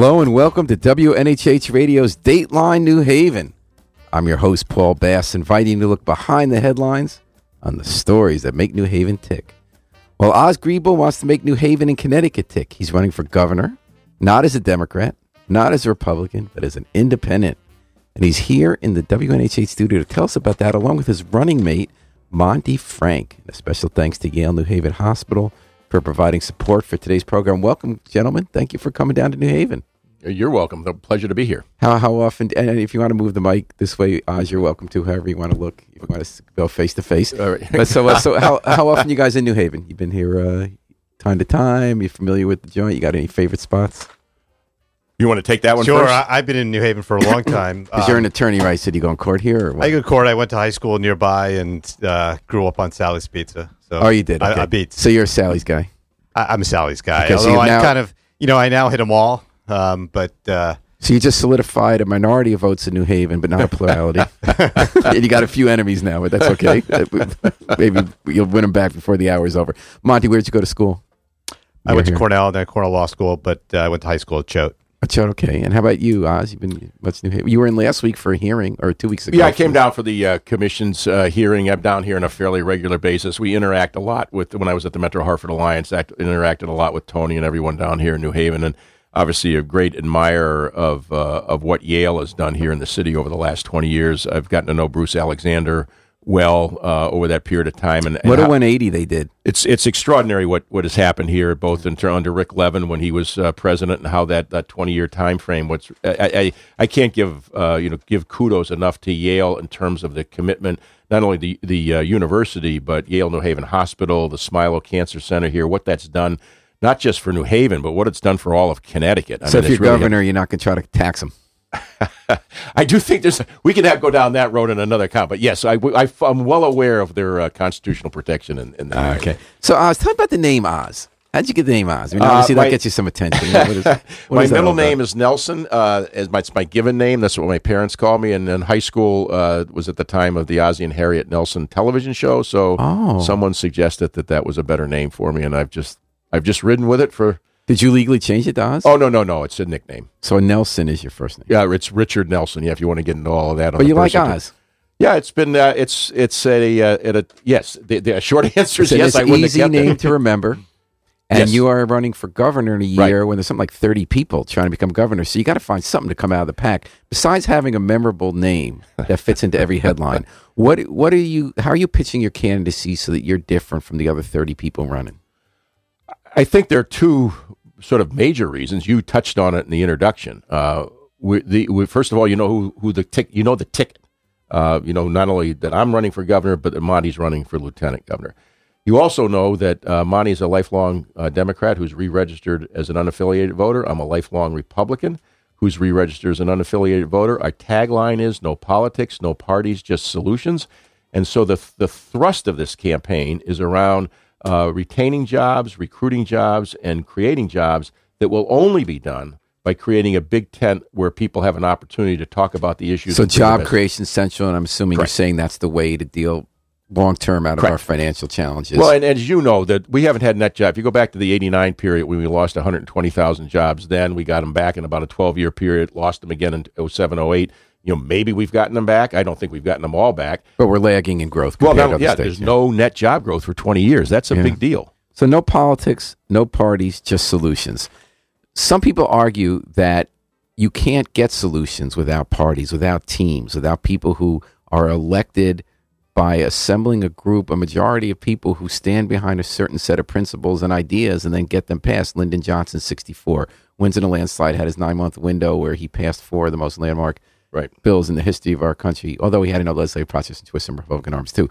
Hello and welcome to WNHH Radio's Dateline New Haven. I'm your host, Paul Bass, inviting you to look behind the headlines on the stories that make New Haven tick. Well, Oz Griebel wants to make New Haven and Connecticut tick. He's running for governor, not as a Democrat, not as a Republican, but as an independent. And he's here in the WNHH studio to tell us about that, along with his running mate, Monty Frank. And a special thanks to Yale New Haven Hospital for providing support for today's program. Welcome, gentlemen. Thank you for coming down to New Haven. You're welcome. A pleasure to be here. How how often? And if you want to move the mic this way, Oz, you're welcome to. However you want to look, if you want to go face to face. All right. But so uh, so how how often you guys in New Haven? You've been here uh, time to time. You familiar with the joint? You got any favorite spots? You want to take that one Sure, first? I, I've been in New Haven for a long time. Because you're an Um, attorney, right? So do you go in court here or what? I go to court. I went to high school nearby and uh, grew up on Sally's Pizza. So oh, you did. I, Okay. I beat. So you're a Sally's guy. I, I'm a Sally's guy. Okay, so Although I now- kind of, you know, I now hit them all. Um, but uh, So you just solidified a minority of votes in New Haven, but not a plurality. and you got a few enemies now, but that's okay. Maybe you'll win them back before the hour is over. Monty, where'd you go to school? I went to You're here. Cornell, then Cornell Law School, but uh, I went to high school at Choate. At Choate, okay. And how about you, Oz? You've been what's New Haven? You were in last week for a hearing, or two weeks ago. yeah, I came down for the uh, commission's uh, hearing. I'm down here on a fairly regular basis. We interact a lot with when I was at the Metro Hartford Alliance. I interacted a lot with Tony and everyone down here in New Haven, and obviously a great admirer of uh, of what Yale has done here in the city over the last 20 years. I've gotten to know Bruce Alexander well uh, over that period of time, and, and What a how- 180 they did. it's it's extraordinary what, what has happened here, both in under Rick Levin when he was uh, president, and how that, that twenty year time frame. What's I, I, I can't give uh, you know give kudos enough to Yale in terms of the commitment, not only the the uh, university, but Yale New Haven Hospital, the Smilow Cancer Center here, what that's done, not just for New Haven, but what it's done for all of Connecticut. I so mean, if you're really- governor, you're not going to try to tax them. I do think there's we can have, go down that road in another account, but yes, I, I am well aware of their uh, constitutional protection in, in that. okay, So Oz, tell me about the name Oz. How'd you get the name Oz? I mean, Uh, obviously my- that gets you some attention. What is- what my middle name is Nelson. Uh, as my, it's my given name. That's what my parents call me. And in high school uh, was at the time of the Ozzie and Harriet Nelson television show. So Oh. someone suggested that that was a better name for me, and I've just I've just ridden with it for. Did you legally change it to Oz? Oh no no no! It's a nickname. So Nelson is your first name. Yeah, it's Richard Nelson. Yeah, if you want to get into all of that. on But you like certificate. Yeah, it's been uh, it's it's a, uh, it a yes. The, the short answer is It's yes. an I wouldn't easy name to remember. And Yes. you are running for governor in a Right. year when there's something like 30 people trying to become governor. So you got to find something to come out of the pack besides having a memorable name that fits into every headline. What what are you how are you pitching your candidacy so that you're different from the other 30 people running? I think there are two sort of major reasons. You touched on it in the introduction. Uh, we, the, we, first of all, you know who, who the tick, you know the ticket. Uh, you know not only that I'm running for governor, but that Monty's running for lieutenant governor. You also know that uh, Monty is a lifelong uh, Democrat who's re-registered as an unaffiliated voter. I'm a lifelong Republican who's re-registered as an unaffiliated voter. Our tagline is "No politics, no parties, just solutions." And so the the thrust of this campaign is around uh, retaining jobs, recruiting jobs, and creating jobs that will only be done by creating a big tent where people have an opportunity to talk about the issues. So job creation central and I'm assuming Correct. you're saying that's the way to deal long term out of Correct. our financial challenges. Well, and, and as you know, that we haven't had net job. If you go back to the '89 period when we lost 120,000 jobs, then we got them back in about a 12-year period. Lost them again in 07, 08. You know, maybe we've gotten them back. I don't think we've gotten them all back. but we're lagging in growth Well, compared now, to yeah, other there's states. no net job growth for 20 years. That's a Yeah. big deal. So no politics, no parties, just solutions. Some people argue that you can't get solutions without parties, without teams, without people who are elected by assembling a group, a majority of people who stand behind a certain set of principles and ideas and then get them passed. Lyndon Johnson, 64, wins in a landslide, had his nine month window where he passed four of the most landmark Right. bills in the history of our country, although he had another legislative process and twist some Republican arms too.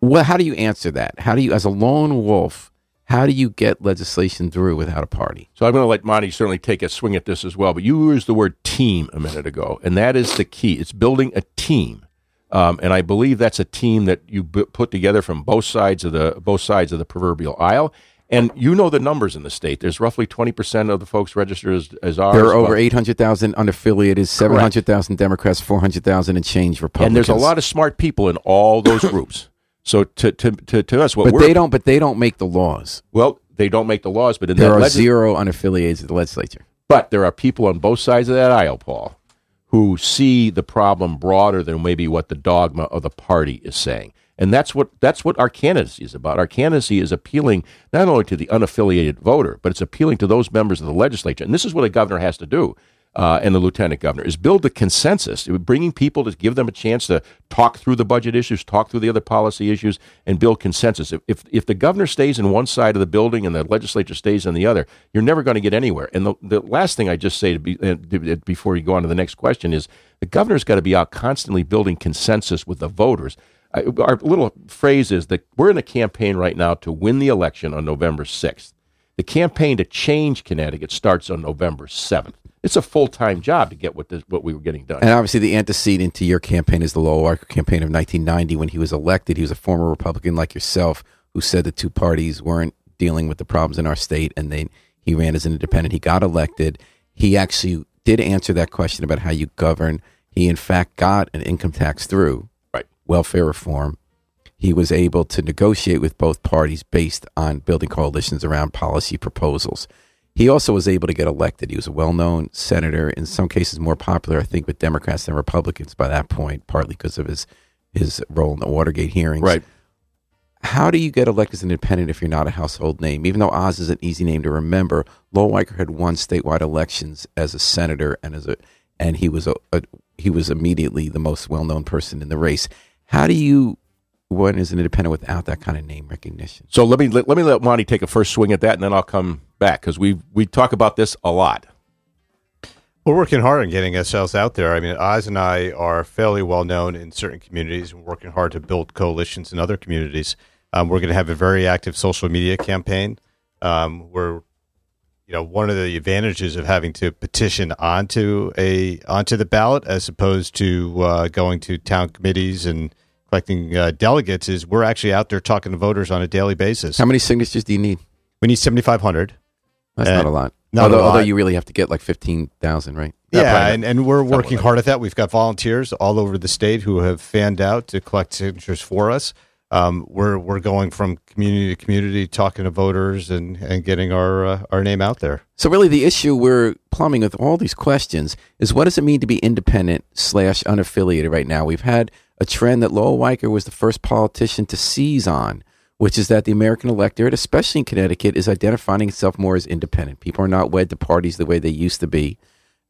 Well, how do you answer that? How do you, as a lone wolf, how do you get legislation through without a party? So I'm going to let Monty certainly take a swing at this as well. But you used the word team a minute ago, and that is the key. It's building a team, um, and I believe that's a team that you b- put together from both sides of the both sides of the proverbial aisle. And you know the numbers in the state. There's roughly 20 percent of the folks registered as, as ours. There are over 800,000 unaffiliated, 700,000 Democrats, 400,000 and change Republicans. and there's a lot of smart people in all those groups. So to to to, to us, what but we're they don't. But they don't make the laws. well, they don't make the laws, but in There that are legis- zero unaffiliated at the legislature. But there are people on both sides of that aisle, Paul, who see the problem broader than maybe what the dogma of the party is saying. And that's what that's what our candidacy is about. Our candidacy is appealing not only to the unaffiliated voter, but it's appealing to those members of the legislature. And this is what a governor has to do uh, and the lieutenant governor is build the consensus, bringing people to give them a chance to talk through the budget issues, talk through the other policy issues, and build consensus. If, if, if the governor stays in one side of the building and the legislature stays on the other, you're never going to get anywhere. And the, the last thing I just say to be, uh, before you go on to the next question is the governor's got to be out constantly building consensus with the voters. Our little phrase is that we're in a campaign right now to win the election on November 6th. The campaign to change Connecticut starts on November 7th it's a full time job to get what this, what we were getting done. And obviously, the antecedent to your campaign is the Lowell campaign of 1990 when he was elected. He was a former Republican like yourself who said the two parties weren't dealing with the problems in our state, and then he ran as an independent. He got elected. He actually did answer that question about how you govern. He, in fact, got an income tax through. Welfare reform. He was able to negotiate with both parties based on building coalitions around policy proposals. He also was able to get elected. He was a well known senator, in some cases more popular, I think, with Democrats than Republicans by that point, partly because of his, his role in the Watergate hearings. Right. How do you get elected as an independent if you're not a household name? Even though Oz is an easy name to remember, Lowell Weicker had won statewide elections as a senator and as a and he was a, a he was immediately the most well known person in the race. How do you one is an independent without that kind of name recognition. So let me let, let me let Monty take a first swing at that, and then I'll come back because we we talk about this a lot. We're working hard on getting ourselves out there. I mean, Oz and I are fairly well known in certain communities. We're working hard to build coalitions in other communities. Um, we're going to have a very active social media campaign. Um, we're, you know, one of the advantages of having to petition onto a onto the ballot as opposed to uh, going to town committees and collecting uh, delegates is we're actually out there talking to voters on a daily basis. How many signatures do you need? We need 7,500. That's not a lot. Not although, a lot. although you really have to get like 15,000, right? Yeah, yeah and, and we're working hard at that. We've got volunteers all over the state who have fanned out to collect signatures for us. Um, we're we're going from community to community, talking to voters and, and getting our uh, our name out there. So really, the issue we're plumbing with all these questions is what does it mean to be independent slash unaffiliated right now? We've had a trend that Lowell Weicker was the first politician to seize on, which is that the American electorate, especially in Connecticut, is identifying itself more as independent. People are not wed to parties the way they used to be.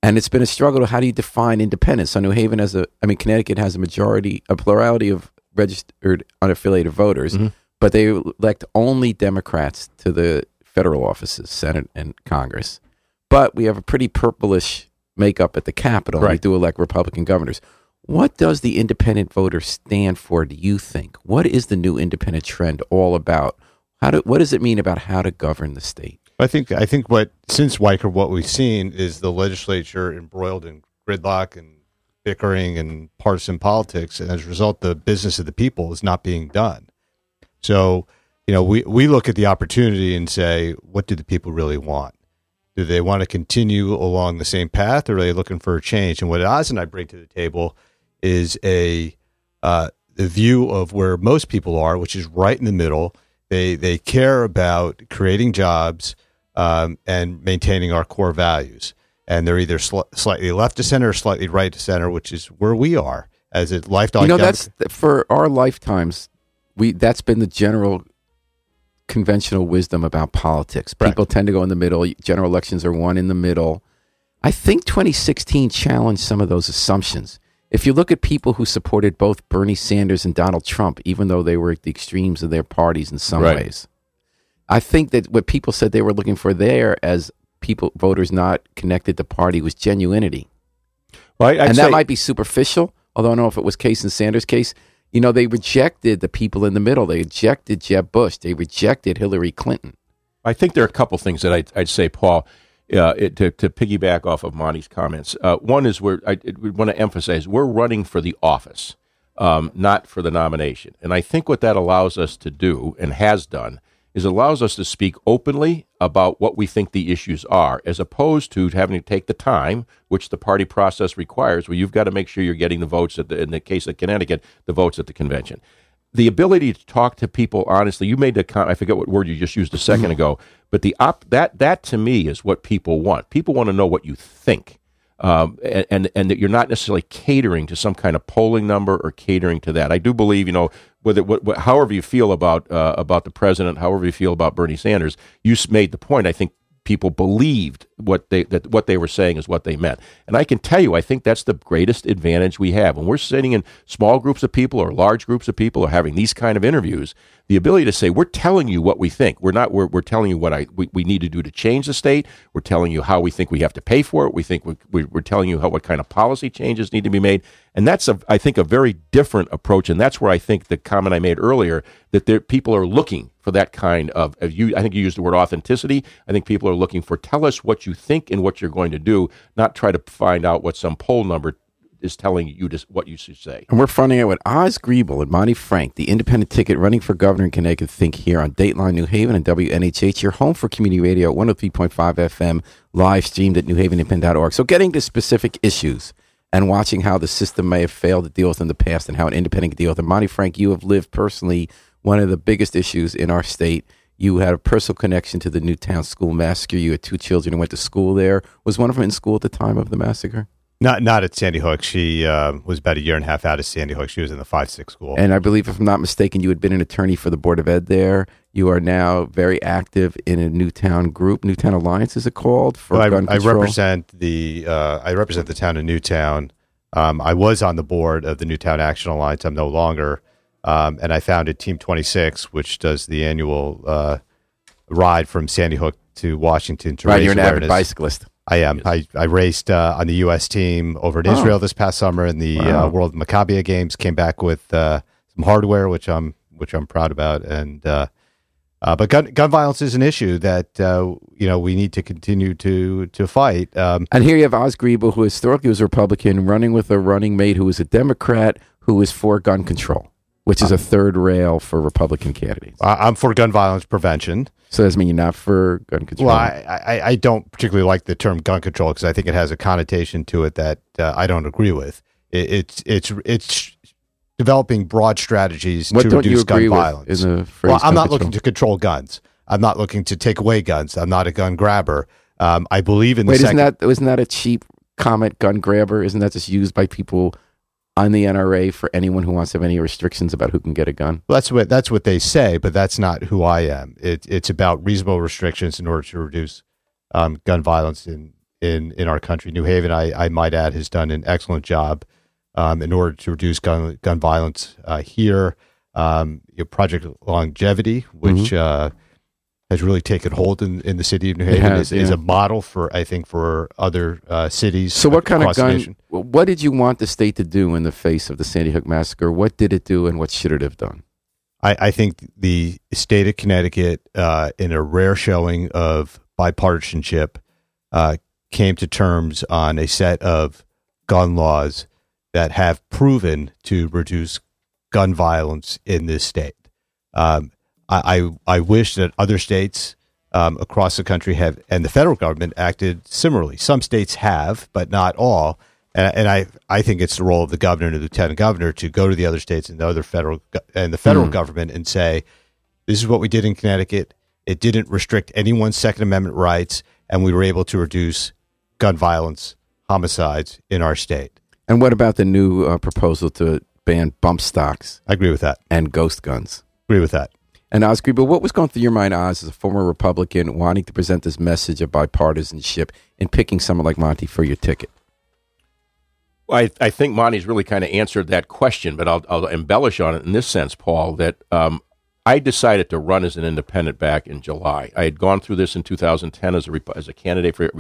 And it's been a struggle to how do you define independence? So New Haven has a, I mean, Connecticut has a majority, a plurality of registered unaffiliated voters, mm-hmm. but they elect only Democrats to the federal offices, Senate and Congress. But we have a pretty purplish makeup at the Capitol. Right. We do elect Republican governors. What does the independent voter stand for, do you think? What is the new independent trend all about? How do, what does it mean about how to govern the state? I think I think what since Weicker, what we've seen is the legislature embroiled in gridlock and bickering and partisan politics, and as a result, the business of the people is not being done. So, you know, we we look at the opportunity and say, what do the people really want? Do they want to continue along the same path, or are they looking for a change? And what Oz and I bring to the table is a uh, the view of where most people are, which is right in the middle. They they care about creating jobs um, and maintaining our core values, and they're either sl- slightly left to center or slightly right to center, which is where we are as a lifetime. You know, that's for our lifetimes. We that's been the general conventional wisdom about politics. People tend to go in the middle. General elections are one in the middle. I think 2016 challenged some of those assumptions. If you look at people who supported both Bernie Sanders and Donald Trump, even though they were at the extremes of their parties in some right. ways, I think that what people said they were looking for there as people voters not connected to party was genuinity. Well, and that might be superficial, although I don't know if it was case in Sanders' case. You know, they rejected the people in the middle. They rejected Jeb Bush. They rejected Hillary Clinton. I think there are a couple things that I'd, I'd say, Paul uh, it, to, to piggyback off of Monty's comments. Uh, one is where I want to emphasize we're running for the office, um, not for the nomination. And I think what that allows us to do and has done is allows us to speak openly about what we think the issues are, as opposed to having to take the time, which the party process requires, where you've got to make sure you're getting the votes at the, in the case of Connecticut, the votes at the convention the ability to talk to people honestly. You made the con- I forget what word you just used a second ago, but the op- that that to me is what people want. People want to know what you think. Um, and, and and that you're not necessarily catering to some kind of polling number or catering to that. I do believe, you know, whether what, what, however you feel about uh, about the president, however you feel about Bernie Sanders, you made the point. I think people believed what they that what they were saying is what they meant. And I can tell you, I think that's the greatest advantage we have when we're sitting in small groups of people or large groups of people or having these kind of interviews. The ability to say we're telling you what we think. We're not. We're, we're telling you what I we, we need to do to change the state. We're telling you how we think we have to pay for it. We think we, we, we're telling you how what kind of policy changes need to be made. And that's a I think a very different approach. And that's where I think the comment I made earlier that there, people are looking for that kind of, of you. I think you used the word authenticity. I think people are looking for tell us what you think and what you're going to do, not try to find out what some poll number is telling you to, what you should say. And we're finding out what Oz Griebel and Monty Frank, the independent ticket running for governor in Connecticut, think here on Dateline New Haven and WNHH, your home for community radio at 103.5 FM, live streamed at newhavenindependent.org. So getting to specific issues and watching how the system may have failed to deal with in the past and how an independent can deal with them. Monty Frank, you have lived personally one of the biggest issues in our state. You had a personal connection to the Newtown School massacre. You had two children who went to school there. Was one of them in school at the time of the massacre? Not not at Sandy Hook. She uh, was about a year and a half out of Sandy Hook. She was in the five six school. And I believe, if I'm not mistaken, you had been an attorney for the Board of Ed there. You are now very active in a Newtown group. Newtown Alliance is it called for Well, gun I, I represent the uh, I represent the town of Newtown. Um, I was on the board of the Newtown Action Alliance. I'm no longer, um, and I founded Team 26, which does the annual uh, ride from Sandy Hook to Washington to right, raise you're an avid bicyclist. I am. I, I raced uh, on the U.S. team over in Oh. Israel this past summer in the Wow. uh, World Maccabiah Games. Came back with uh, some hardware, which I'm which I'm proud about. And uh, uh, but gun gun violence is an issue that uh, you know we need to continue to to fight. Um, And here you have Oz Griebel, who historically was a Republican, running with a running mate who was a Democrat who is for gun control, which is a third rail for Republican candidates. I'm for gun violence prevention. So does that mean you're not for gun control? Well, I, I, I don't particularly like the term gun control because I think it has a connotation to it that uh, I don't agree with. It, it's it's it's developing broad strategies what to reduce gun violence. Well, I'm not control? looking to control guns. I'm not looking to take away guns. I'm not a gun grabber. Um, I believe in the Wait, isn't second. that isn't that a cheap comment, gun grabber? Isn't that just used by people on the NRA for anyone who wants to have any restrictions about who can get a gun? Well, that's what that's what they say, but that's not who I am. It, it's about reasonable restrictions in order to reduce um, gun violence in, in, in our country. New Haven, I, I might add, has done an excellent job um, in order to reduce gun gun violence uh, here. Um, your Project Longevity, which uh, has really taken hold in, in the city of New Haven, has, is, is a model for I think for other uh, cities. So, what kind of gun? What did you want the state to do in the face of the Sandy Hook massacre? What did it do, and what should it have done? I, I think the state of Connecticut, uh, in a rare showing of bipartisanship, uh, came to terms on a set of gun laws that have proven to reduce gun violence in this state. Um, I, I I wish that other states um, across the country have and the federal government acted similarly. Some states have, but not all. And, and I I think it's the role of the governor and the lieutenant governor to go to the other states and the other federal and the federal Hmm. government and say, this is what we did in Connecticut. It didn't restrict anyone's Second Amendment rights, and we were able to reduce gun violence, homicides in our state. And what about the new uh, proposal to ban bump stocks I agree with that. and ghost guns? Agree with that. And Oz Griebel, what was going through your mind, Oz, as a former Republican, wanting to present this message of bipartisanship and picking someone like Monty for your ticket? I, I think Monty's really kind of answered that question, but I'll, I'll embellish on it in this sense, Paul, that um, I decided to run as an independent back in July. I had gone through this in 2010 as a as a candidate for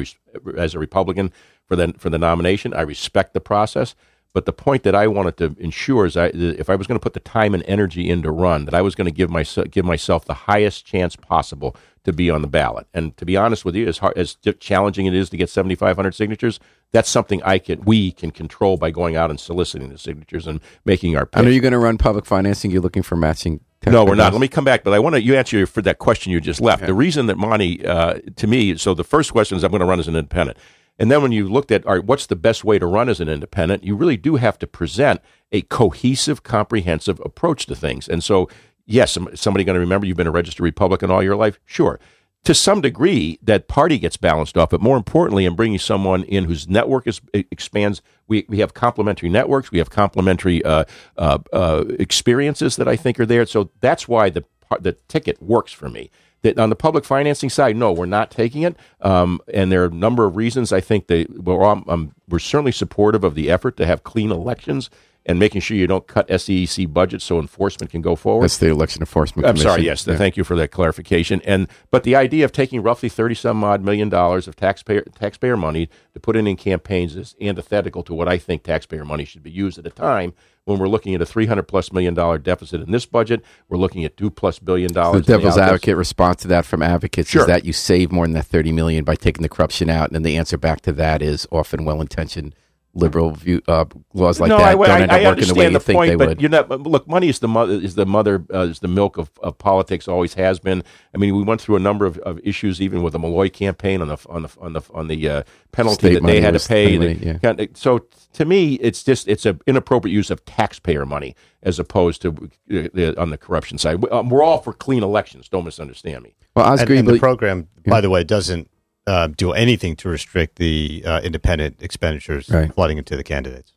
as a Republican for the for the nomination. I respect the process, but the point that I wanted to ensure is I, if I was going to put the time and energy in to run, that I was going to give myself give myself the highest chance possible to be on the ballot. And to be honest with you, as hard as challenging it is to get 7,500 signatures, that's something I can we can control by going out and soliciting the signatures and making our. I know pitch. you're going to run public financing. You're looking for matching. No, we're not. Let me come back, but I want to you answer for that question you just left. The reason that Monty, uh, to me, so the first question is I'm going to run as an independent. And then when you looked at, all right, what's the best way to run as an independent, you really do have to present a cohesive, comprehensive approach to things. And so, yes, somebody going to remember you've been a registered Republican all your life? Sure. To some degree, that party gets balanced off, but more importantly, in bringing someone in whose network is, expands, we, we have complementary networks, we have complementary uh, uh, uh, experiences that I think are there. So that's why the the ticket works for me. That on the public financing side, no, we're not taking it, um, and there are a number of reasons. I think they well, um, um, we're certainly supportive of the effort to have clean elections and making sure you don't cut SEC budgets so enforcement can go forward. That's the election enforcement. I'm sorry. Yes, yeah. thank you for that clarification. And but the idea of taking roughly thirty some odd million dollars of taxpayer taxpayer money to put in in campaigns is antithetical to what I think taxpayer money should be used at a time when we're looking at a 300 plus million dollar deficit in this budget. We're looking at two plus billion dollars. So the devil's the advocate response to that from advocates sure. is that you save more than that 30 million by taking the corruption out, and then the answer back to that is often well intentioned liberal view, uh, laws like no, that I, don't I, end up I working the way you the think point, they but would. You're not, look, money is the mother is the mother uh, is the milk of, of politics. Always has been. I mean, we went through a number of, of issues, even with the Malloy campaign on the on the on the on the uh, penalty State that they had to pay. Money, yeah. So to me, it's just it's an inappropriate use of taxpayer money as opposed to uh, on the corruption side. Um, we're all for clean elections. Don't misunderstand me. Well, I agree. And, and the program, yeah. by the way, doesn't uh, do anything to restrict the uh, independent expenditures right. flooding into the candidates.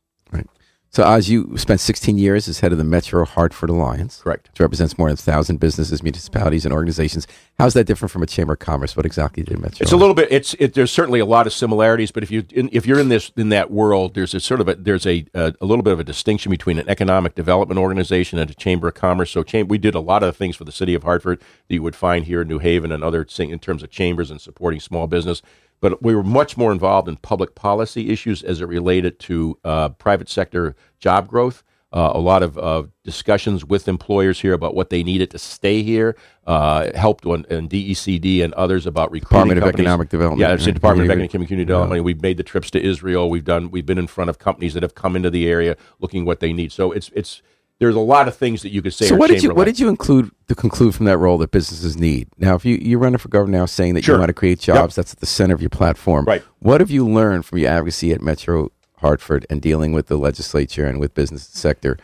So, Oz, you spent 16 years as head of the Metro Hartford Alliance. Correct. Which represents more than 1,000 businesses, municipalities, and organizations. How's that different from a Chamber of Commerce? What exactly did Metro? It's a little bit. It's it, there's certainly a lot of similarities, but if you in, if you're in this in that world, there's a sort of a there's a, a, a little bit of a distinction between an economic development organization and a Chamber of Commerce. So, cham- we did a lot of things for the city of Hartford that you would find here in New Haven and other in terms of chambers and supporting small business but we were much more involved in public policy issues as it related to uh, private sector job growth. Uh, a lot of uh, discussions with employers here about what they needed to stay here. Uh, helped on, and DECD and others about recruiting. Department companies. of Economic Development. Yeah, right? Department of Economic Community Development. Yeah. We've made the trips to Israel. We've done. We've been in front of companies that have come into the area looking what they need. So it's it's there's a lot of things that you could say. So what did you what did you include to conclude from that role that businesses need? Now, if you you're running for governor now, saying that sure. you want to create jobs, yep. that's at the center of your platform. Right. What have you learned from your advocacy at Metro Hartford and dealing with the legislature and with business sector?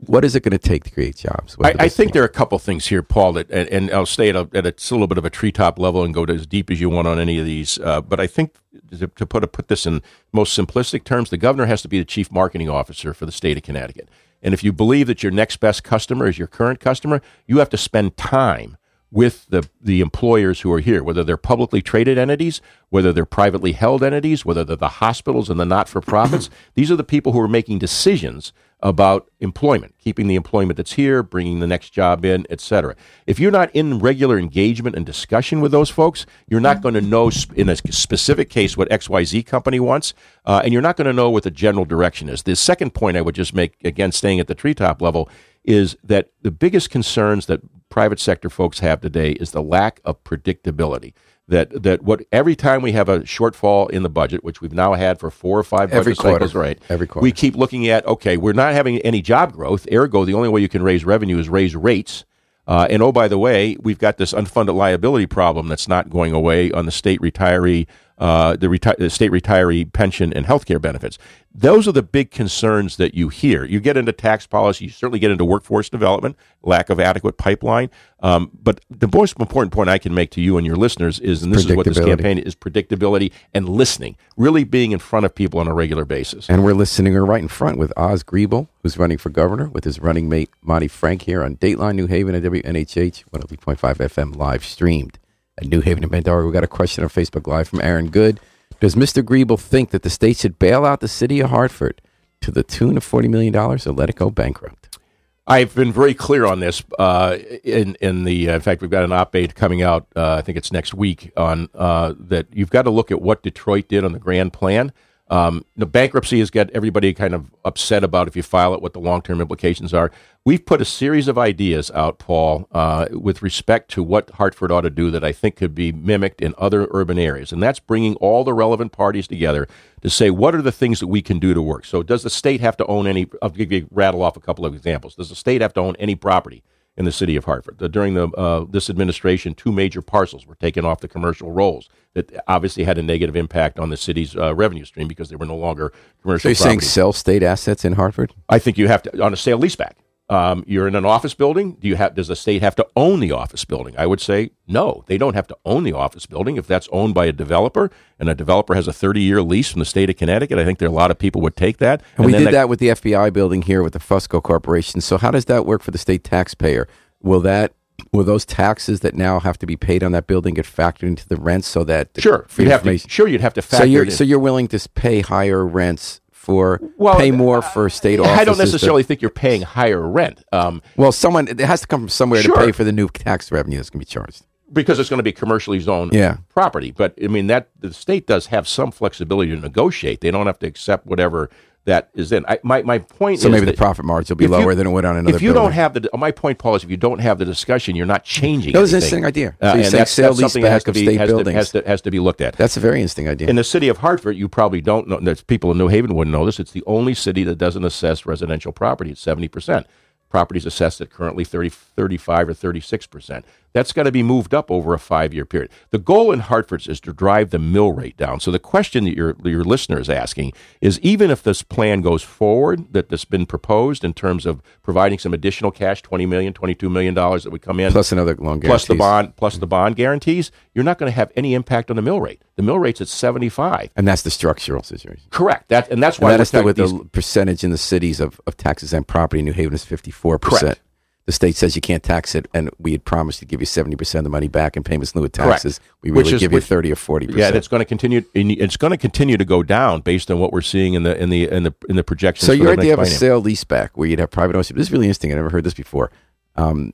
What is it going to take to create jobs? I, I, think there are a couple things here, Paul, that, and, and I'll stay at a, at a, little bit of a treetop level and go as deep as you want on any of these. Uh, but I think to, to put a, put this in most simplistic terms, the governor has to be the chief marketing officer for the state of Connecticut. And if you believe that your next best customer is your current customer, you have to spend time with the, the employers who are here, whether they're publicly traded entities, whether they're privately held entities, whether they're the hospitals and the not for profits. These are the people who are making decisions about employment, keeping the employment that's here, bringing the next job in, etc. If you're not in regular engagement and discussion with those folks, you're not going to know in a specific case what XYZ company wants, uh, and you're not going to know what the general direction is. The second point I would just make, again, staying at the treetop level, is that the biggest concerns that private sector folks have today is the lack of predictability that that what every time we have a shortfall in the budget, which we've now had for four or five every budget quarter, cycles, right? Every quarter, we keep looking at okay, we're not having any job growth. Ergo, the only way you can raise revenue is raise rates. Uh, and oh, by the way, we've got this unfunded liability problem that's not going away on the state retiree uh, the, reti- the, state retiree pension and health care benefits. Those are the big concerns that you hear. You get into tax policy, you certainly get into workforce development, lack of adequate pipeline. Um, but the most important point I can make to you and your listeners is, and this is what this campaign is predictability and listening, really being in front of people on a regular basis. And we're listening right in front with Oz Griebel, who's running for governor, with his running mate, Monty Frank, here on Dateline New Haven at WNHH 103.5 FM live streamed at New Haven Independent, We got a question on Facebook Live from Aaron Good. Does Mr. Griebel think that the state should bail out the city of Hartford to the tune of $40 million or let it go bankrupt? I've been very clear on this. Uh, in in the uh, in fact, we've got an op-ed coming out. Uh, I think it's next week on uh, that. You've got to look at what Detroit did on the grand plan. Um, the bankruptcy has got everybody kind of upset about if you file it, what the long term implications are. We've put a series of ideas out, Paul, uh, with respect to what Hartford ought to do that I think could be mimicked in other urban areas. And that's bringing all the relevant parties together to say what are the things that we can do to work. So, does the state have to own any? I'll give you rattle off a couple of examples. Does the state have to own any property? In the city of Hartford. During the uh, this administration, two major parcels were taken off the commercial rolls that obviously had a negative impact on the city's uh, revenue stream because they were no longer commercial. So you're saying sell state assets in Hartford? I think you have to on a sale leaseback. Um, you're in an office building. Do you have? Does the state have to own the office building? I would say no. They don't have to own the office building if that's owned by a developer, and a developer has a 30 year lease from the state of Connecticut. I think there are a lot of people would take that. And, we did that with the FBI building here with the Fusco Corporation. So how does that work for the state taxpayer? Will that will those taxes that now have to be paid on that building get factored into the rent so that Sure, you'd have to, sure you'd have to factor so you're so you're willing to pay higher rents for Well, pay more for state offices? I don't to- necessarily think you're paying higher rent um, well, someone it has to come from somewhere Sure. to pay for the new tax revenue that's going to be charged. because it's going to be commercially zoned Yeah. property. But I mean that the state does have some flexibility to negotiate. They don't have to accept whatever that is in. I, my my point So maybe the profit margin will be if you- lower than it would on another. If you building. don't have the my point, Paul, is if you don't have the discussion, you're not changing. That was an interesting idea. Uh, So you're and that's, sale that's something that has to of be state has to, has to has to be looked at. that's a very interesting idea. In the city of Hartford, you probably don't know. There's people in New Haven wouldn't know this. It's the only city that doesn't assess residential property at 70%. Properties assessed at currently 30, 35 or 36%. That's got to be moved up over a five year period. The goal in Hartford is to drive the mill rate down. So the question that your, your listener is asking is even if this plan goes forward, that that's been proposed in terms of providing some additional cash, $20 million, $22 million that would come in Plus another loan plus the bond plus the bond guarantees, you're not going to have any impact on the mill rate. The mill rate's at 75. and that's the structural situation. Correct. That and that's why that we're the, with the these- l- percentage in the cities of, of taxes and property. New Haven is 54%. Correct. The state says you can't tax it, and we had promised to give you 70% of the money back in payments in lieu of Correct. taxes. We Which really is- give you 30 or 40%. yeah, and it's going to continue. It's going to continue to go down based on what we're seeing in the in the in the in the projections. so your idea of a sale leaseback where you'd have private ownership, this is really interesting. I never heard this before. Um,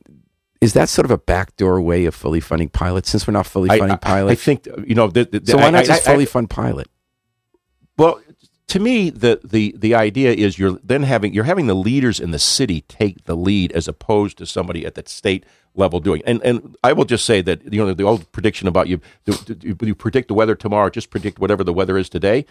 is that sort of a backdoor way of fully funding pilots? since we're not fully funding I, pilot? I think you know. The, the, so why not I- just fully fund pilot? Well, to me, the, the the idea is you're then having you're having the leaders in the city take the lead as opposed to somebody at the state level doing. And and I will just say that you know the old prediction about you you, you predict the weather tomorrow, just predict whatever the weather is today.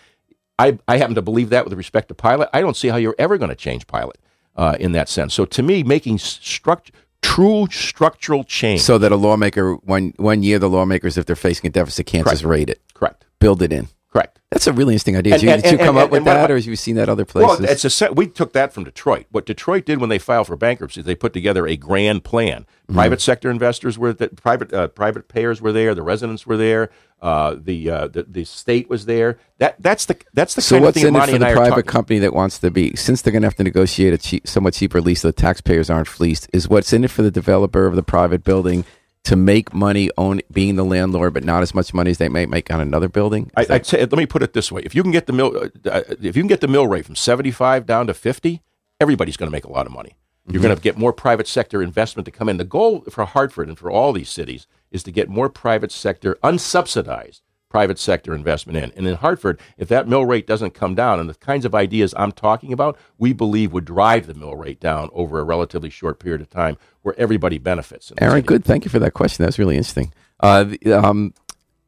I I happen to believe that with respect to pilot. I don't see how you're ever going to change pilot uh, in that sense. So to me, making struct true structural change. So that a lawmaker, one, one year, the lawmakers, if they're facing a deficit, can't Correct. just rate it, correct, build it in. Correct. That's a really interesting idea. And- Did you, and- did you come and- up with that, or have you seen that other places? Well, it's a set. We took that from Detroit. What Detroit did when they filed for bankruptcy, they put together a grand plan. Mm-hmm. Private sector investors were that private uh, private payers were there. The residents were there. Uh, the, uh, the the state was there. That that's the that's the so kind what's of thing in it for the private company that wants to be? Since they're going to have to negotiate a cheap, somewhat cheaper lease, so the taxpayers aren't fleeced. Is what's in it for the developer of the private building to make money own being the landlord, but not as much money as they might make on another building? I, say, let me put it this way: if you can get the mill, uh, uh, if you can get the mill rate from seventy five down to fifty, everybody's going to make a lot of money. You're Mm-hmm. going to get more private sector investment to come in. The goal for Hartford and for all these cities is to get more private sector, unsubsidized private sector investment in. And in Hartford, if that mill rate doesn't come down, and the kinds of ideas I'm talking about, we believe would drive the mill rate down over a relatively short period of time, where everybody benefits. Aaron, city. good. Thank you for that question. That was really interesting. Uh, the- um,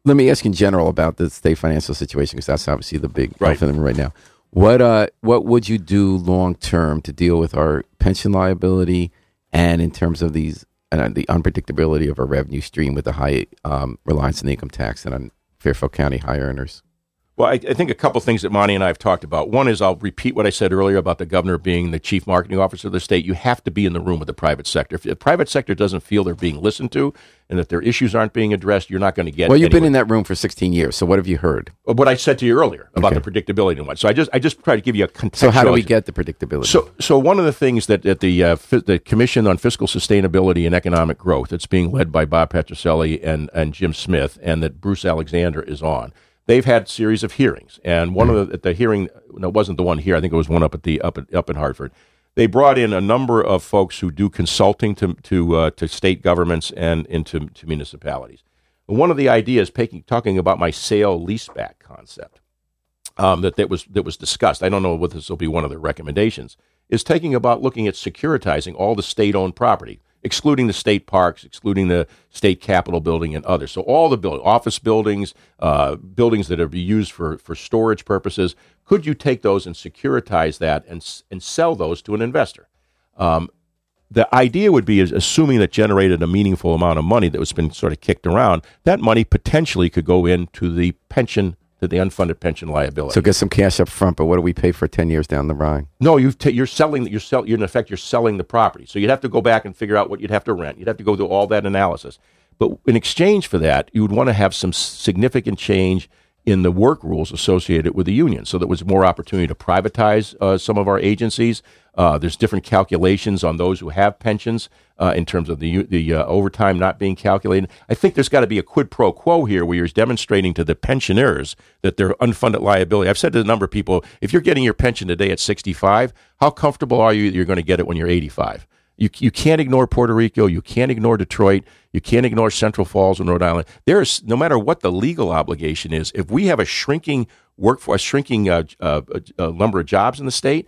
let me ask in general about the state financial situation because that's obviously the big Right. elephant right now. What uh, what would you do long term to deal with our pension liability and in terms of these uh, the unpredictability of our revenue stream with the high um, reliance on the income tax and on Fairfield County high earners? Well, I, I think a couple things that Monty and I have talked about. One is I'll repeat what I said earlier about the governor being the chief marketing officer of the state. You have to be in the room with the private sector. If the private sector doesn't feel they're being listened to and that their issues aren't being addressed, you're not going to get. Well, you've been in that room for 16 years, so what have you heard? what I said to you earlier about Okay. the predictability and what. So I just I just try to give you a contextual. So how do we get the predictability? So, so one of the things that at the uh, fi- the Commission on Fiscal Sustainability and Economic Growth, it's being led by Bob Patricelli and and Jim Smith, and that Bruce Alexander is on. They've had a series of hearings, and one of the at the hearing, no, it wasn't the one here. I think it was one up at the up at, up in Hartford. They brought in a number of folks who do consulting to to uh, to state governments and into to municipalities. And one of the ideas, taking, talking about my sale leaseback concept um, that, that was that was discussed. I don't know whether this will be one of the recommendations. Is taking about looking at securitizing all the state-owned property, excluding the state parks, excluding the state capitol building and others. So all the building, office buildings, uh, buildings that are used for for storage purposes. Could you take those and securitize that and and sell those to an investor? Um, the idea would be is assuming that generated a meaningful amount of money that was been sort of kicked around, that money potentially could go into the pension to the unfunded pension liability. So get some cash up front, but what do we pay for 10 years down the line? No, you t- you're selling. You're sell. You're in effect. You're selling the property. So you'd have to go back and figure out what you'd have to rent. You'd have to go through all that analysis. But in exchange for that, you would want to have some significant change in the work rules associated with the union. So there was more opportunity to privatize uh, some of our agencies. Uh, there's different calculations on those who have pensions uh, in terms of the the uh, overtime not being calculated. I think there's got to be a quid pro quo here where you're demonstrating to the pensioners that their unfunded liability. I've said to a number of people, if you're getting your pension today at 65, how comfortable are you that you're going to get it when you're 85? You, you can't ignore Puerto Rico. You can't ignore Detroit. You can't ignore Central Falls and Rhode Island. There's no matter what the legal obligation is. If we have a shrinking workforce, shrinking uh, uh, uh, number of jobs in the state,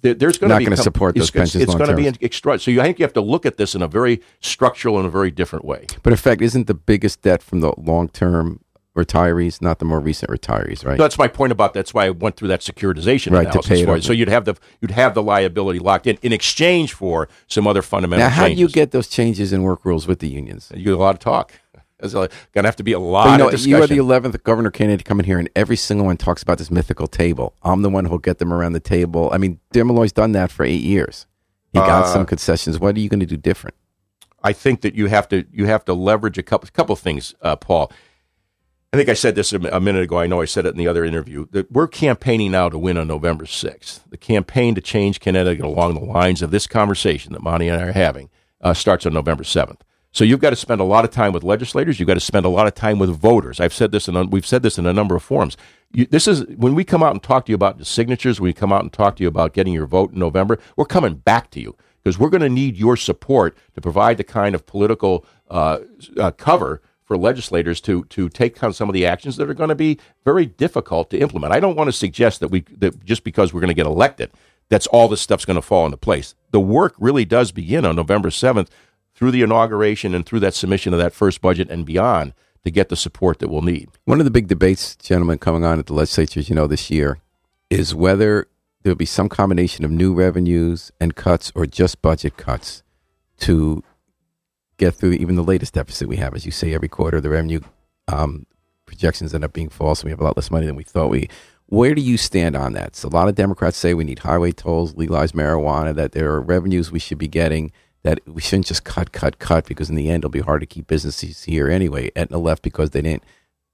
there's going to be going to support those it's, pensions. It's, going to be extra. So you, I think you have to look at this in a very structural and a very different way. But in fact, isn't the biggest debt from the long term retirees, not the more recent retirees, right? That's my point about that's why I went through that securitization right, to pay for it. So you'd have the you'd have the liability locked in in exchange for some other fundamental. Now, how changes. do you get those changes in work rules with the unions? You get a lot of talk. There's going to have to be a lot you know, of discussion. You are the eleventh governor candidate to come in here, and every single one talks about this mythical table. I'm the one who'll get them around the table. I mean, Dear Malloy's done that for eight years. He got uh, some concessions. What are you going to do different? I think that you have to you have to leverage a couple couple things, uh, Paul. I think I said this a minute ago. I know I said it in the other interview that we're campaigning now to win on November 6th. The campaign to change Connecticut along the lines of this conversation that Monty and I are having uh, starts on November 7th. So you've got to spend a lot of time with legislators. You've got to spend a lot of time with voters. I've said this, and we've said this in a number of forums. You, this is when we come out and talk to you about the signatures. When we come out and talk to you about getting your vote in November. We're coming back to you because we're going to need your support to provide the kind of political uh, uh, cover for legislators to to take on some of the actions that are going to be very difficult to implement. I don't want to suggest that we that just because we're going to get elected, that's all this stuff's going to fall into place. The work really does begin on November seventh through the inauguration and through that submission of that first budget and beyond to get the support that we'll need. One of the big debates, gentlemen, coming on at the legislatures, you know, this year is whether there'll be some combination of new revenues and cuts or just budget cuts to get through even the latest deficit we have. As you say, every quarter the revenue um, projections end up being false, and we have a lot less money than we thought we. Where do you stand on that? So a lot of Democrats say we need highway tolls, legalize marijuana, that there are revenues we should be getting, that we shouldn't just cut, cut, cut, because in the end it'll be hard to keep businesses here anyway. Aetna left because they didn't,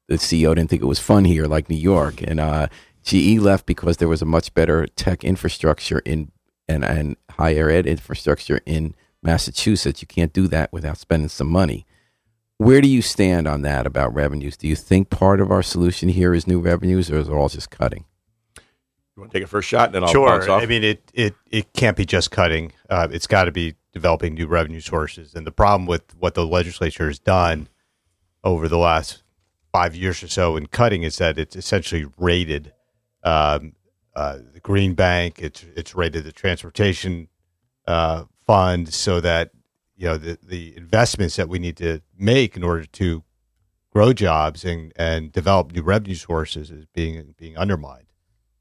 the CEO didn't think it was fun here like New York, and uh, GE left because there was a much better tech infrastructure in and and higher ed infrastructure in Massachusetts. You can't do that without spending some money. Where do you stand on that about revenues? Do you think part of our solution here is new revenues, or is it all just cutting? You want to take a first shot, and then I'll sure. I mean, it it it can't be just cutting. Uh, it's got to be developing new revenue sources. And the problem with what the legislature has done over the last five years or so in cutting is that it's essentially raided um, uh, the Green Bank. It's it's raided the transportation uh, fund so that you know the the investments that we need to make in order to grow jobs and, and develop new revenue sources is being being undermined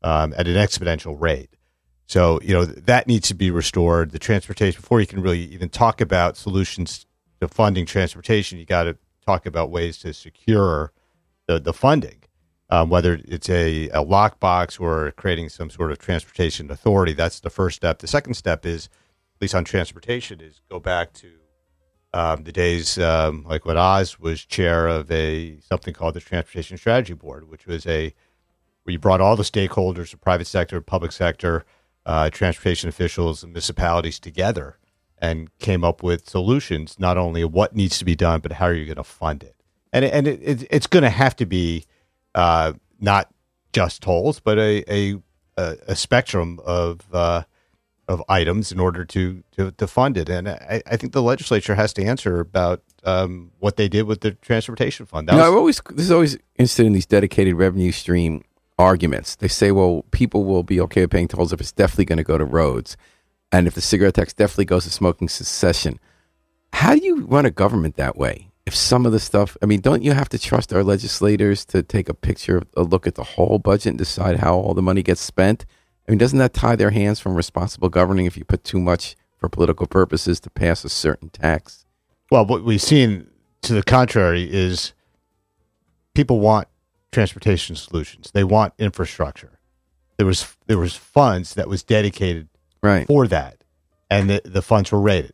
um, at an exponential rate. So you know that needs to be restored. The transportation before you can really even talk about solutions to funding transportation, you got to talk about ways to secure the the funding. Um, whether it's a, a lockbox or creating some sort of transportation authority, that's the first step. The second step is at least on transportation, is go back to um, the days um, like when Oz was chair of a something called the Transportation Strategy Board, which was a where you brought all the stakeholders, the private sector, public sector, uh, transportation officials, and municipalities together, and came up with solutions not only what needs to be done, but how are you going to fund it. And and it, it, it's going to have to be uh, not just tolls, but a a, a spectrum of uh, of items in order to to, to fund it. And I, I, think the legislature has to answer about um, what they did with the transportation fund. That you know, was, I've always this is always interested in these dedicated revenue stream arguments. They say, well, people will be okay with paying tolls if it's definitely going to go to roads, and if the cigarette tax definitely goes to smoking cessation. How do you run a government that way? If some of the stuff, I mean, don't you have to trust our legislators to take a picture, a look at the whole budget and decide how all the money gets spent? I mean, doesn't that tie their hands from responsible governing if you put too much for political purposes to pass a certain tax. Well, what we've seen to the contrary is people want transportation solutions. They want infrastructure. There was there was funds that was dedicated Right. for that, and the, the funds were rated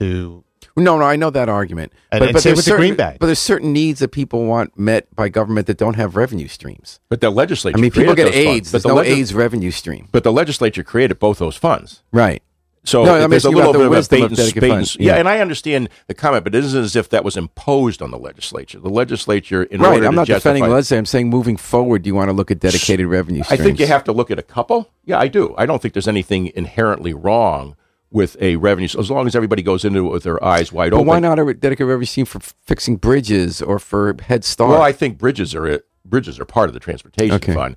to. No, no, I know that argument. And- and same there's the certain, Green Bank. But there's certain needs that people want met by government that don't have revenue streams. But the legislature. I mean, people get funds. AIDS. But There's the no legis- AIDS revenue stream. But the legislature created both those funds. Right. So No, there's a little bit of a bait and, bait and- yeah. Yeah. and I understand the comment, but it isn't as if that was imposed on the legislature. The legislature, in right. order I'm to not defending justify- the legislature. I'm saying moving forward, do you want to look at dedicated revenue I think you have to look at a couple. Yeah, I do. I don't think there's anything inherently wrong with a revenue, so as long as everybody goes into it with their eyes wide But open. why not a dedicated revenue stream for fixing bridges or for Head Start? Well, I think bridges are it. Bridges are part of the transportation Okay. fund.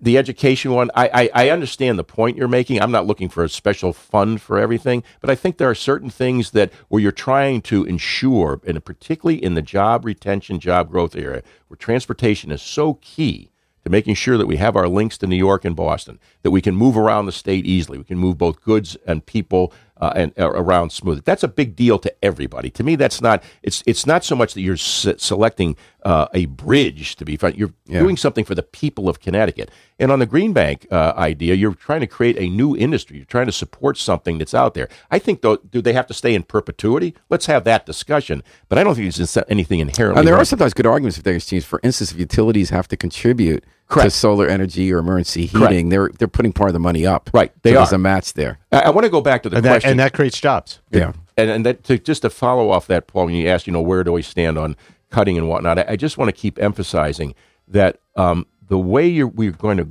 The education one, I, I, I understand the point you're making. I'm not looking for a special fund for everything, but I think there are certain things that where you're trying to ensure, and particularly in the job retention, job growth area, where transportation is so key to making sure that we have our links to New York and Boston, that we can move around the state easily. We can move both goods and people uh, and uh, around smoothly. That's a big deal to everybody. To me, that's not. It's it's not so much that you're se- selecting uh, a bridge to be fun. You're Yeah. doing something for the people of Connecticut. And on the Green Bank uh, idea, you're trying to create a new industry. You're trying to support something that's out there. I think though, do they have to stay in perpetuity? Let's have that discussion. But I don't think there's anything inherently. And there are sometimes good arguments for dedicated streams. For instance, if utilities have to contribute to solar energy or emergency Correct. heating, they're they're putting part of the money up. Right, they so There's a match there. I, I want to go back to the And that, question. and that creates jobs. Yeah. and, and that to, just to follow off that, Paul, when you asked, you know, where do we stand on cutting and whatnot, I, I just want to keep emphasizing that um, the way you're, we're going to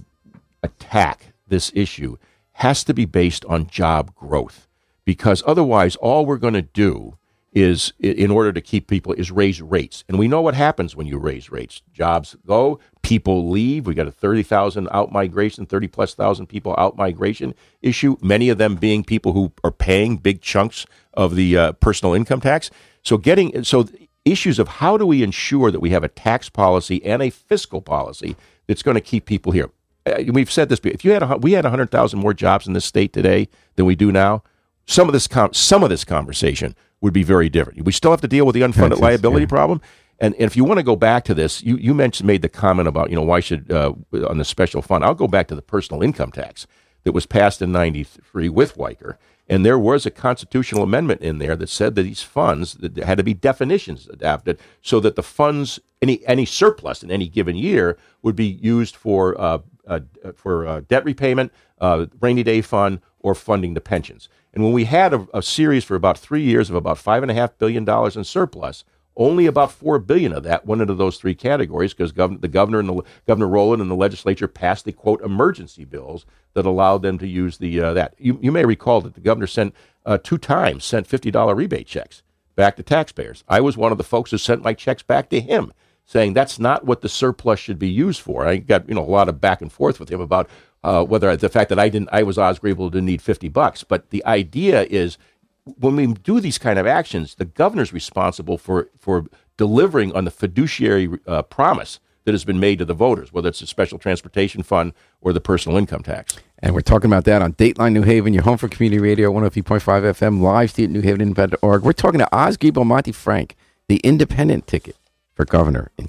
attack this issue has to be based on job growth, because otherwise, all we're going to do is, in order to keep people, is raise rates, and we know what happens when you raise rates. Jobs go, people leave. We got a thirty thousand out migration, thirty plus thousand people out migration issue. Many of them being people who are paying big chunks of the uh, personal income tax. So getting so issues of how do we ensure that we have a tax policy and a fiscal policy that's going to keep people here. Uh, we've said this. before. If you had a, we had hundred thousand more jobs in this state today than we do now, some of this com- some of this conversation would be very different. We still have to deal with the unfunded liability yeah. problem. And, and if you want to go back to this, you, you mentioned made the comment about you know why should uh, on the special fund. I'll go back to the personal income tax that was passed in '93 with Weicker, and there was a constitutional amendment in there that said that these funds that there had to be definitions adapted so that the funds any any surplus in any given year would be used for uh, uh, for uh, debt repayment, uh, rainy day fund, or funding the pensions. And when we had a, a series for about three years of about five and a half billion dollars in surplus, only about four billion of that went into those three categories because gov- the governor and the governor Rowland and the legislature passed the quote emergency bills that allowed them to use the uh, that. You, you may recall that the governor sent uh, two times sent fifty dollar rebate checks back to taxpayers. I was one of the folks who sent my checks back to him saying that's not what the surplus should be used for. I got you know a lot of back and forth with him about uh, whether the fact that I didn't I was Oz Griebel didn't need fifty bucks, but the idea is when we do these kind of actions, the governor's responsible for for delivering on the fiduciary uh, promise that has been made to the voters, whether it's the special transportation fund or the personal income tax. And we're talking about that on Dateline New Haven, your home for community radio, 103.5 FM, live stream at newhavenindependent.org. We're talking to Griebel Monty Frank, the independent ticket for governor in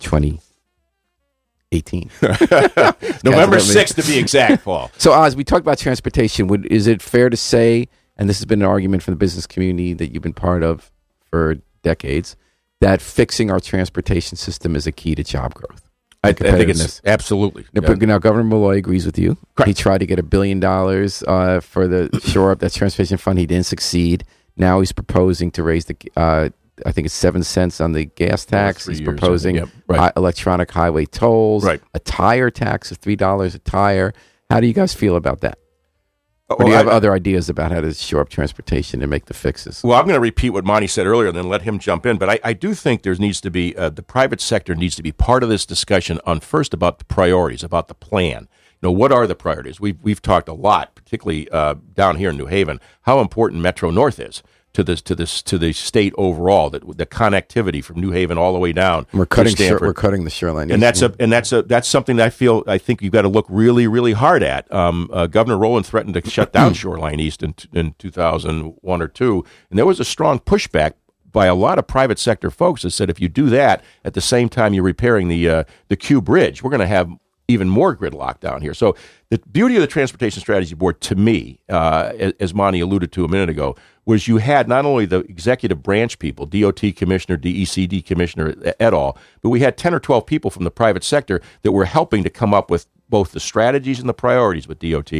2018. November sixth, to be exact, Paul. So, Oz, we talked about transportation. Would, is it fair to say, and this has been an argument from the business community that you've been part of for decades, that fixing our transportation system is a key to job growth? I, I think it's absolutely. Now, but Now, Governor Malloy agrees with you. Correct. He tried to get a billion dollars uh, for the shore up that transportation fund. He didn't succeed. Now he's proposing to raise the, uh, I think it's seven cents on the gas tax. he's years, proposing Yep, right. hi- electronic highway tolls, Right. a tire tax of three dollars a tire. How do you guys feel about that? Or do you have I- other ideas about how to shore up transportation and make the fixes? Well, I'm going to repeat what Monty said earlier and then let him jump in. But I, I do think there needs to be uh, the private sector needs to be part of this discussion on first about the priorities, about the plan. You know, what are the priorities? We've we've talked a lot, particularly uh, down here in New Haven, how important Metro North is to this to this to the state overall. That the connectivity from New Haven all the way down. We're cutting. We're cutting the shoreline, and that's a and that's a that's something that I feel I think you've got to look really really hard at. Um, uh, Governor Rowland threatened to shut down Shoreline East in in 2001 or two, and there was a strong pushback by a lot of private sector folks that said if you do that at the same time you're repairing the uh, the Q Bridge, we're going to have even more gridlock down here. So the beauty of the Transportation Strategy Board, to me, uh, as Monty alluded to a minute ago, was you had not only the executive branch people, DOT commissioner, DECD commissioner, et al., but we had 10 or 12 people from the private sector that were helping to come up with both the strategies and the priorities with DOT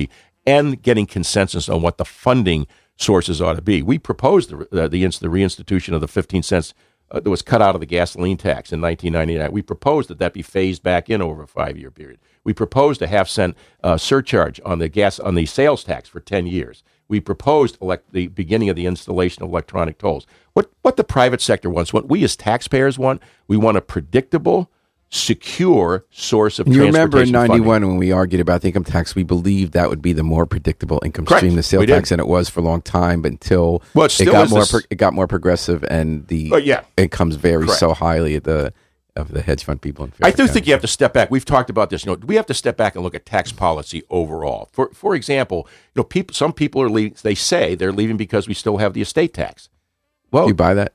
and getting consensus on what the funding sources ought to be. We proposed the, uh, the, the reinstitution of the 15 cents uh, that was cut out of the gasoline tax in 1999. We proposed that that be phased back in over a five year period. We proposed a half cent uh, surcharge on the gas on the sales tax for 10 years. We proposed elect- the beginning of the installation of electronic tolls. What what the private sector wants, what we as taxpayers want, we want a predictable, secure source of you remember in 91 funding. when we argued about the income tax we believed that would be the more predictable income Correct. stream the sales We did. tax and it was for a long time but until Well, it it got more pro- it got more progressive and the Oh, yeah. incomes vary Correct. so highly at the of the hedge fund people in I Fairfax do think you have to step back. We've talked about this. You know, we have to step back and look at tax policy overall. For for example, you know, people some people are leaving. They say they're leaving because we still have the estate tax. Well, you buy that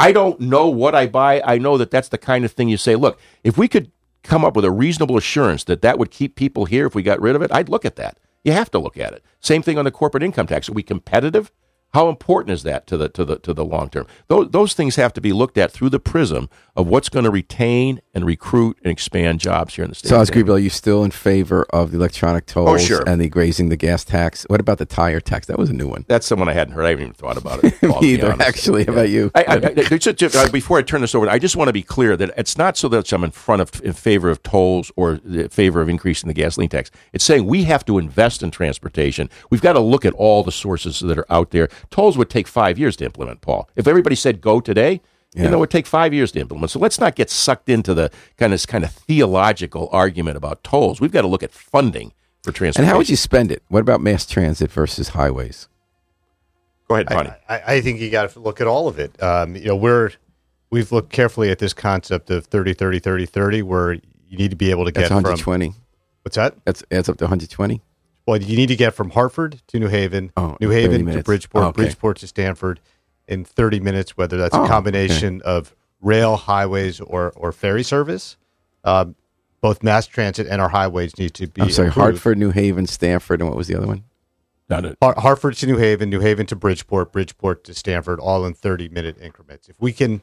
I don't know what I buy. I know that that's the kind of thing you say. Look, if we could come up with a reasonable assurance that that would keep people here if we got rid of it, I'd look at that. You have to look at it. Same thing on the corporate income tax. Are we competitive? How important is that to the to the to the long term? Those those things have to be looked at through the prism of what's going to retain and recruit and expand jobs here in the state. so of Oz Maine. Greenville, are you still in favor of the electronic tolls Oh, sure. and the grazing the gas tax what about the tire tax that was a new one That's someone I hadn't heard. I haven't even thought about it. Paul, Me either actually how about you I, I, I, just- just, uh, before I turn this over, I just want to be clear that it's not so that I'm in front of in favor of tolls or in favor of increasing the gasoline tax. It's saying we have to invest in transportation. We've got to look at all the sources that are out there. Tolls would take five years to implement, Paul. If everybody said go today, Yeah. you know, it would take five years to implement. So let's not get sucked into the kind of kind of theological argument about tolls. We've got to look at funding for transportation. and how would you spend it what about mass transit versus highways go ahead, Bonnie? I, I, I think you got to look at all of it. Um, you know, we're we've looked carefully at this concept of 30 30 30 30 where you need to be able to that's get from 120 what's that? that's adds up to 120 Well, you need to get from Hartford to New Haven, Oh, New Haven to. Bridgeport, Oh, okay. Bridgeport to Stamford in 30 minutes, whether that's Oh, a okay. combination of rail, highways, or, or ferry service. Um, both mass transit and our highways need to be. I'm sorry improved. Hartford New Haven Stamford and what was the other one Not it. Har- Hartford to New Haven, New Haven to Bridgeport, Bridgeport to Stamford, all in 30 minute increments. If we can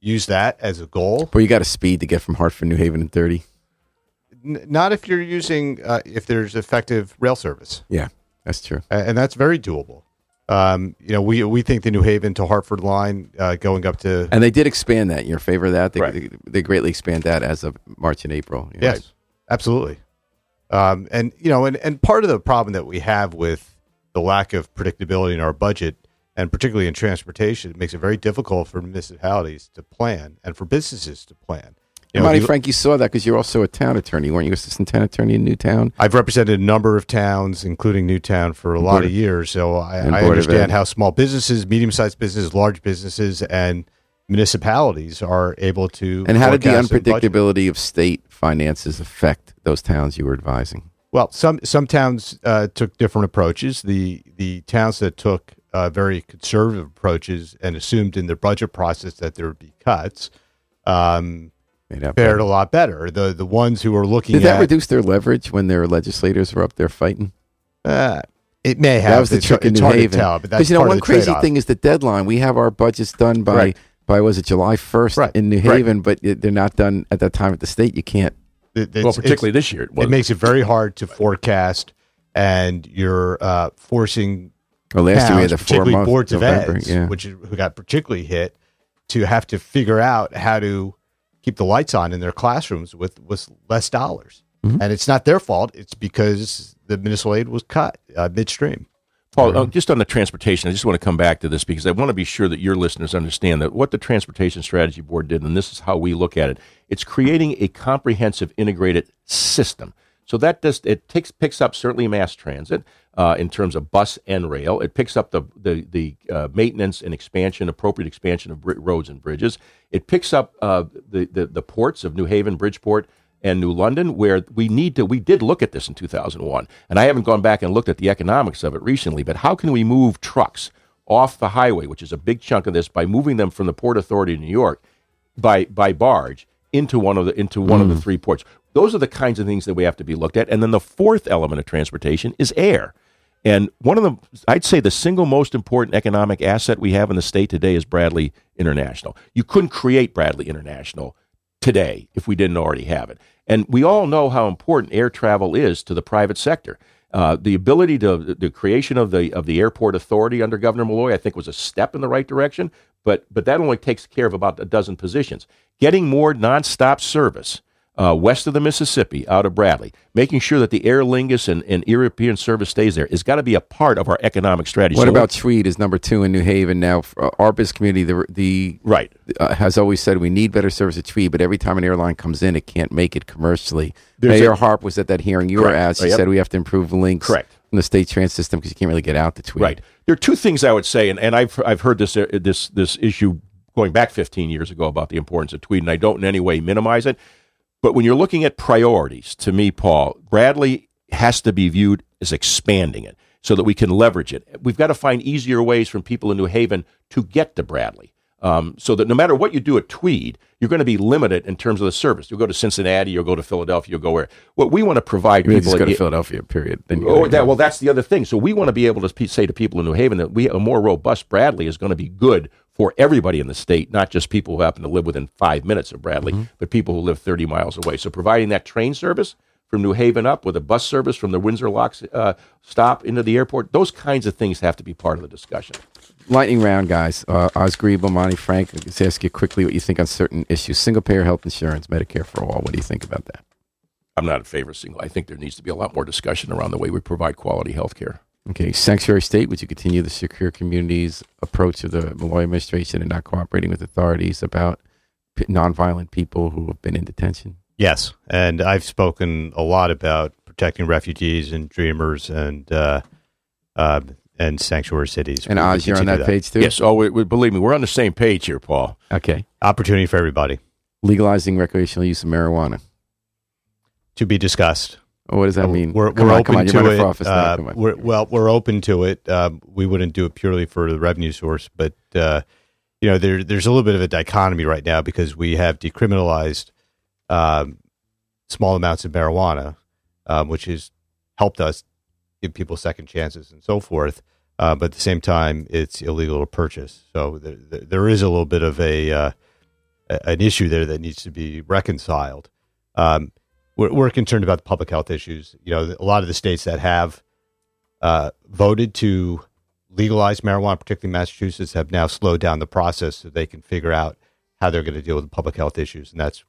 use that as a goal, Well, you got a speed to get from Hartford, New Haven in 30. N- not if you're using, uh, if there's effective rail service. Yeah, that's true. A- and that's very doable. Um, you know, we we think the New Haven to Hartford line uh, going up to And they did expand that. in your favor of that? They, Right. they, they greatly expand that as of March and April. Yes, absolutely. Um, and you know, and and part of the problem that we have with the lack of predictability in our budget, and particularly in transportation, it makes it very difficult for municipalities to plan and for businesses to plan. You know, you- Frank, you saw that because you're also a town attorney, weren't you? Assistant town attorney in Newtown. I've represented a number of towns, including Newtown, for a lot Board of years. So I, I Board of Ed. understand how small businesses, medium-sized businesses, large businesses, and municipalities are able to. And how did the forecast and budget. unpredictability of state finances affect those towns you were advising? Well, some some towns uh, took different approaches. The the towns that took uh, very conservative approaches and assumed in their budget process that there would be cuts um, Made up fared a lot better. The the ones who were looking Did that at reduce their leverage when their legislators were up there fighting? uh, it may have. that was the It's- trick in New Haven. to tell, but you know, one crazy trade-off. thing is the deadline. We have our budgets done by Right. by was it July first Right. in New Right. Haven, but it- they're not done at that time at the state. You can't. It- it's- well, it's- particularly this year. It, it makes it very hard to forecast, and you're uh, forcing Well, last year we had towns, the four particularly months. boards of November, eds, yeah. which who got particularly hit, to have to figure out how to keep the lights on in their classrooms with with less dollars. Mhm. And it's not their fault; it's because the municipal aid was cut uh, midstream. Paul, uh, just on the transportation, I just want to come back to this because I want to be sure that your listeners understand that what the Transportation Strategy Board did, and this is how we look at it, it's creating a comprehensive, integrated system. So that just it takes picks up certainly mass transit uh, in terms of bus and rail. It picks up the the, the uh, maintenance and expansion, appropriate expansion of br- roads and bridges. It picks up uh, the, the the ports of New Haven, Bridgeport, and New London, where we need to. We did look at this in 2001, and I haven't gone back and looked at the economics of it recently. But how can we move trucks off the highway, which is a big chunk of this, by moving them from the Port Authority of New York by by barge into one of the into one mm. of the three ports? Those are the kinds of things that we have to be looked at. And then the fourth element of transportation is air. And one of the, I'd say the single most important economic asset we have in the state today is Bradley International. You couldn't create Bradley International today if we didn't already have it. And we all know how important air travel is to the private sector. Uh, the ability to the creation of the of the airport authority under Governor Malloy, I think, was a step in the right direction. But but that only takes care of about a dozen positions. Getting more nonstop service uh, west of the Mississippi, out of Bradley, making sure that the Aer Lingus and, and European service stays there is got to be a part of our economic strategy. What so about Tweed is number two in New Haven now? Uh, our business community, the, the right uh, has always said we need better service at Tweed, but every time an airline comes in, it can't make it commercially. There's Mayor a, Harp was at that hearing you correct. were at. She yep. said we have to improve links. Correct. In the state transit system because you can't really get out to Tweed. Right. There are two things I would say, and, and I've I've heard this uh, this this issue going back 15 years ago about the importance of Tweed, and I don't in any way minimize it. But when you're looking at priorities, to me, Paul, Bradley has to be viewed as expanding it so that we can leverage it. We've got to find easier ways for people in New Haven to get to Bradley. Um, so that no matter what you do at Tweed, you're going to be limited in terms of the service. You'll go to Cincinnati, you'll go to Philadelphia, you'll go where. What we want to provide you people just go to Philadelphia, period. Then oh, that, well, that's the other thing. So we want to be able to say to people in New Haven that we a more robust Bradley is going to be good for everybody in the state, not just people who happen to live within five minutes of Bradley, mm-hmm. but people who live 30 miles away. So providing that train service from New Haven up with a bus service from the Windsor Locks uh, stop into the airport, those kinds of things have to be part of the discussion. Lightning round, guys. Uh, Oz Griebel, Monty Frank, let's ask you quickly what you think on certain issues. Single payer health insurance, Medicare for all. What do you think about that? I'm not in favor of single. I think there needs to be a lot more discussion around the way we provide quality health care. Okay, sanctuary state, would you continue the secure communities approach of the Malloy administration and not cooperating with authorities about nonviolent people who have been in detention? Yes, and I've spoken a lot about protecting refugees and dreamers and uh, uh, and sanctuary cities. And Oz, you're on that, that, page too. Yes. Oh, we, we, believe me, we're on the same page here, Paul. Okay. Opportunity for everybody. Legalizing recreational use of marijuana to be discussed. What does that uh, mean? We're, we're on, open to it. Uh, we're, well, we're open to it. Uh, we wouldn't do it purely for the revenue source, but uh, you know, there, there's a little bit of a dichotomy right now because we have decriminalized um, small amounts of marijuana, um, which has helped us give people second chances and so forth. Uh, but at the same time, it's illegal to purchase. So there, there is a little bit of a uh, an issue there that needs to be reconciled. Um, we're, we're concerned about the public health issues. You know, a lot of the states that have uh, voted to legalize marijuana, particularly Massachusetts, have now slowed down the process so they can figure out how they're going to deal with the public health issues, and that's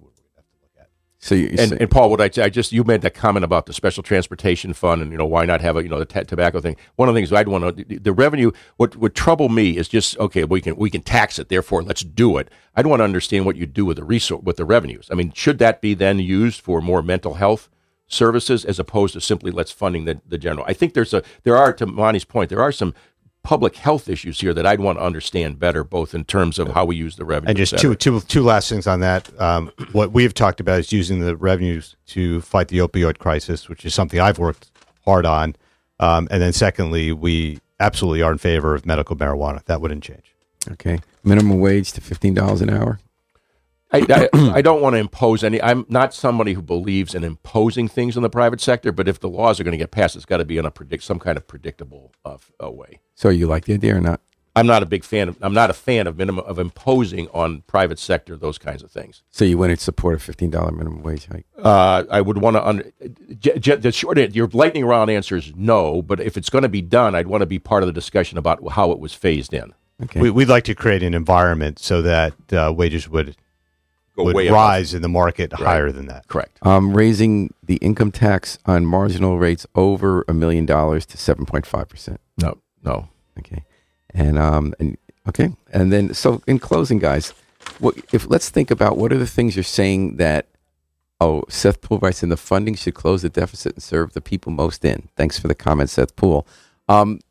so you, and, and, Paul, what I, I, just you made that comment about the special transportation fund, and you know why not have a you know the t- tobacco thing. One of the things I'd want to the revenue. What would trouble me is just okay. We can we can tax it. Therefore, let's do it. I'd want to understand what you do with the resource with the revenues. I mean, should that be then used for more mental health services as opposed to simply let's funding the, the general? I think there's a there are to Monty's point there are some public health issues here that I'd want to understand better, both in terms of how we use the revenue. And just two, two, two last things on that. Um, what we've talked about is using the revenues to fight the opioid crisis, which is something I've worked hard on. Um, and then secondly, we absolutely are in favor of medical marijuana. That wouldn't change. Okay. Minimum wage to $15 an hour? I, I, I, don't want to impose any. I'm not somebody who believes in imposing things in the private sector, but if the laws are going to get passed, it's got to be in a predict some kind of predictable uh, uh, way. So, you like the idea or not? I'm not a big fan. Of, I'm not a fan of minimum of imposing on private sector those kinds of things. So, you wouldn't support a fifteen dollar minimum wage hike? Uh, I would want to. Under, j- j- the short, your lightning round answer is no. But if it's going to be done, I'd want to be part of the discussion about how it was phased in. Okay. We, would like to create an environment so that uh, wages would Go would rise above. in the market right. higher than that. Correct. Um, raising the income tax on marginal rates over a million dollars to seven point five percent. No, no. Okay, and um, and okay, and then so in closing, guys, what if let's think about what are the things you're saying that Oh, Seth Poole writes in the funding should close the deficit and serve the people most in. Thanks for the comment, Seth Poole. Um,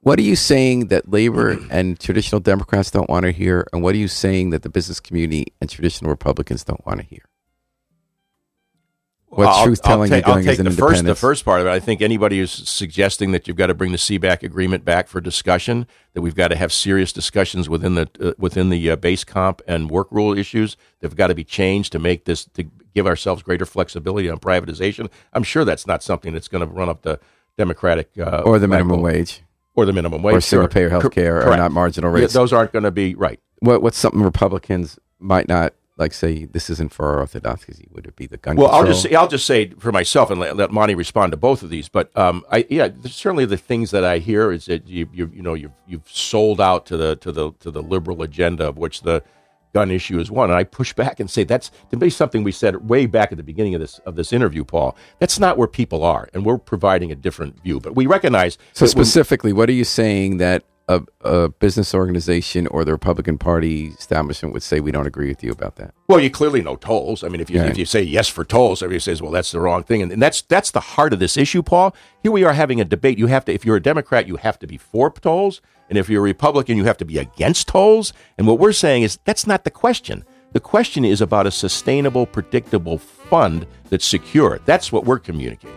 what are you saying that labor and traditional Democrats don't want to hear, and what are you saying that the business community and traditional Republicans don't want to hear? What I'll- truth telling I'll I'll take the first, the first part of it. I think anybody who's suggesting that you've got to bring the SEBAC agreement back for discussion, that we've got to have serious discussions within the uh, within the uh, base comp and work rule issues, they've got to be changed to make this to give ourselves greater flexibility on privatization. I'm sure that's not something that's going to run up the Democratic uh, or the minimum wage, or the minimum wage, or single payer health care, or not marginal Yeah, rates. those aren't going to be right. what, what's something Republicans might not like say this isn't for our orthodoxy? Would it be the gun Well, I'll just say, I'll just say for myself and let, let Monty respond to both of these. But um, I yeah, certainly the things that I hear is that you you you know you've you've sold out to the to the to the liberal agenda of which the gun issue is one. And I push back and say that's to be something we said way back at the beginning of this of this interview, Paul. That's not where people are, and we're providing a different view. But we recognize So that when- specifically, what are you saying that a, a business organization or the Republican Party establishment would say we don't agree with you about that? Well, you clearly know tolls. I mean, if you Right. if you say yes for tolls, everybody says, "Well, that's the wrong thing," and, and that's that's the heart of this issue, Paul. Here we are having a debate. You have to, if you're a Democrat, you have to be for tolls, and if you're a Republican, you have to be against tolls. And what we're saying is that's not the question. The question is about a sustainable, predictable fund that's secure. That's what we're communicating.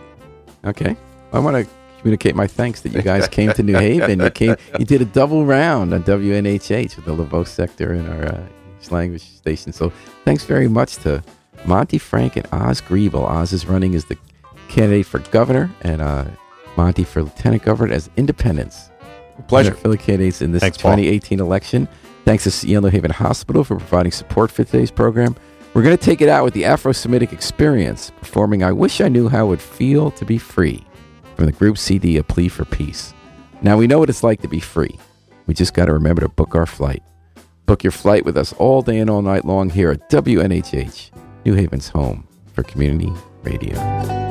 Okay, I want to communicate my thanks that you guys came to New Haven. You came, you did a double round on WNHH with the LeBeau sector in our uh, English language station. So thanks very much to Monty Frank and Oz Griebel. Oz is running as the candidate for governor, and uh, Monty for lieutenant governor as independents. Pleasure. Fellow candidates in this Thanks, Paul. 2018 election. Thanks to Yale Haven Hospital for providing support for today's program. We're going to take it out with the Afro Semitic Experience, performing I Wish I Knew How It Would Feel to Be Free from the group CD A Plea for Peace. Now, we know what it's like to be free. We just got to remember to book our flight. Book your flight with us all day and all night long here at WNHH, New Haven's home for community radio.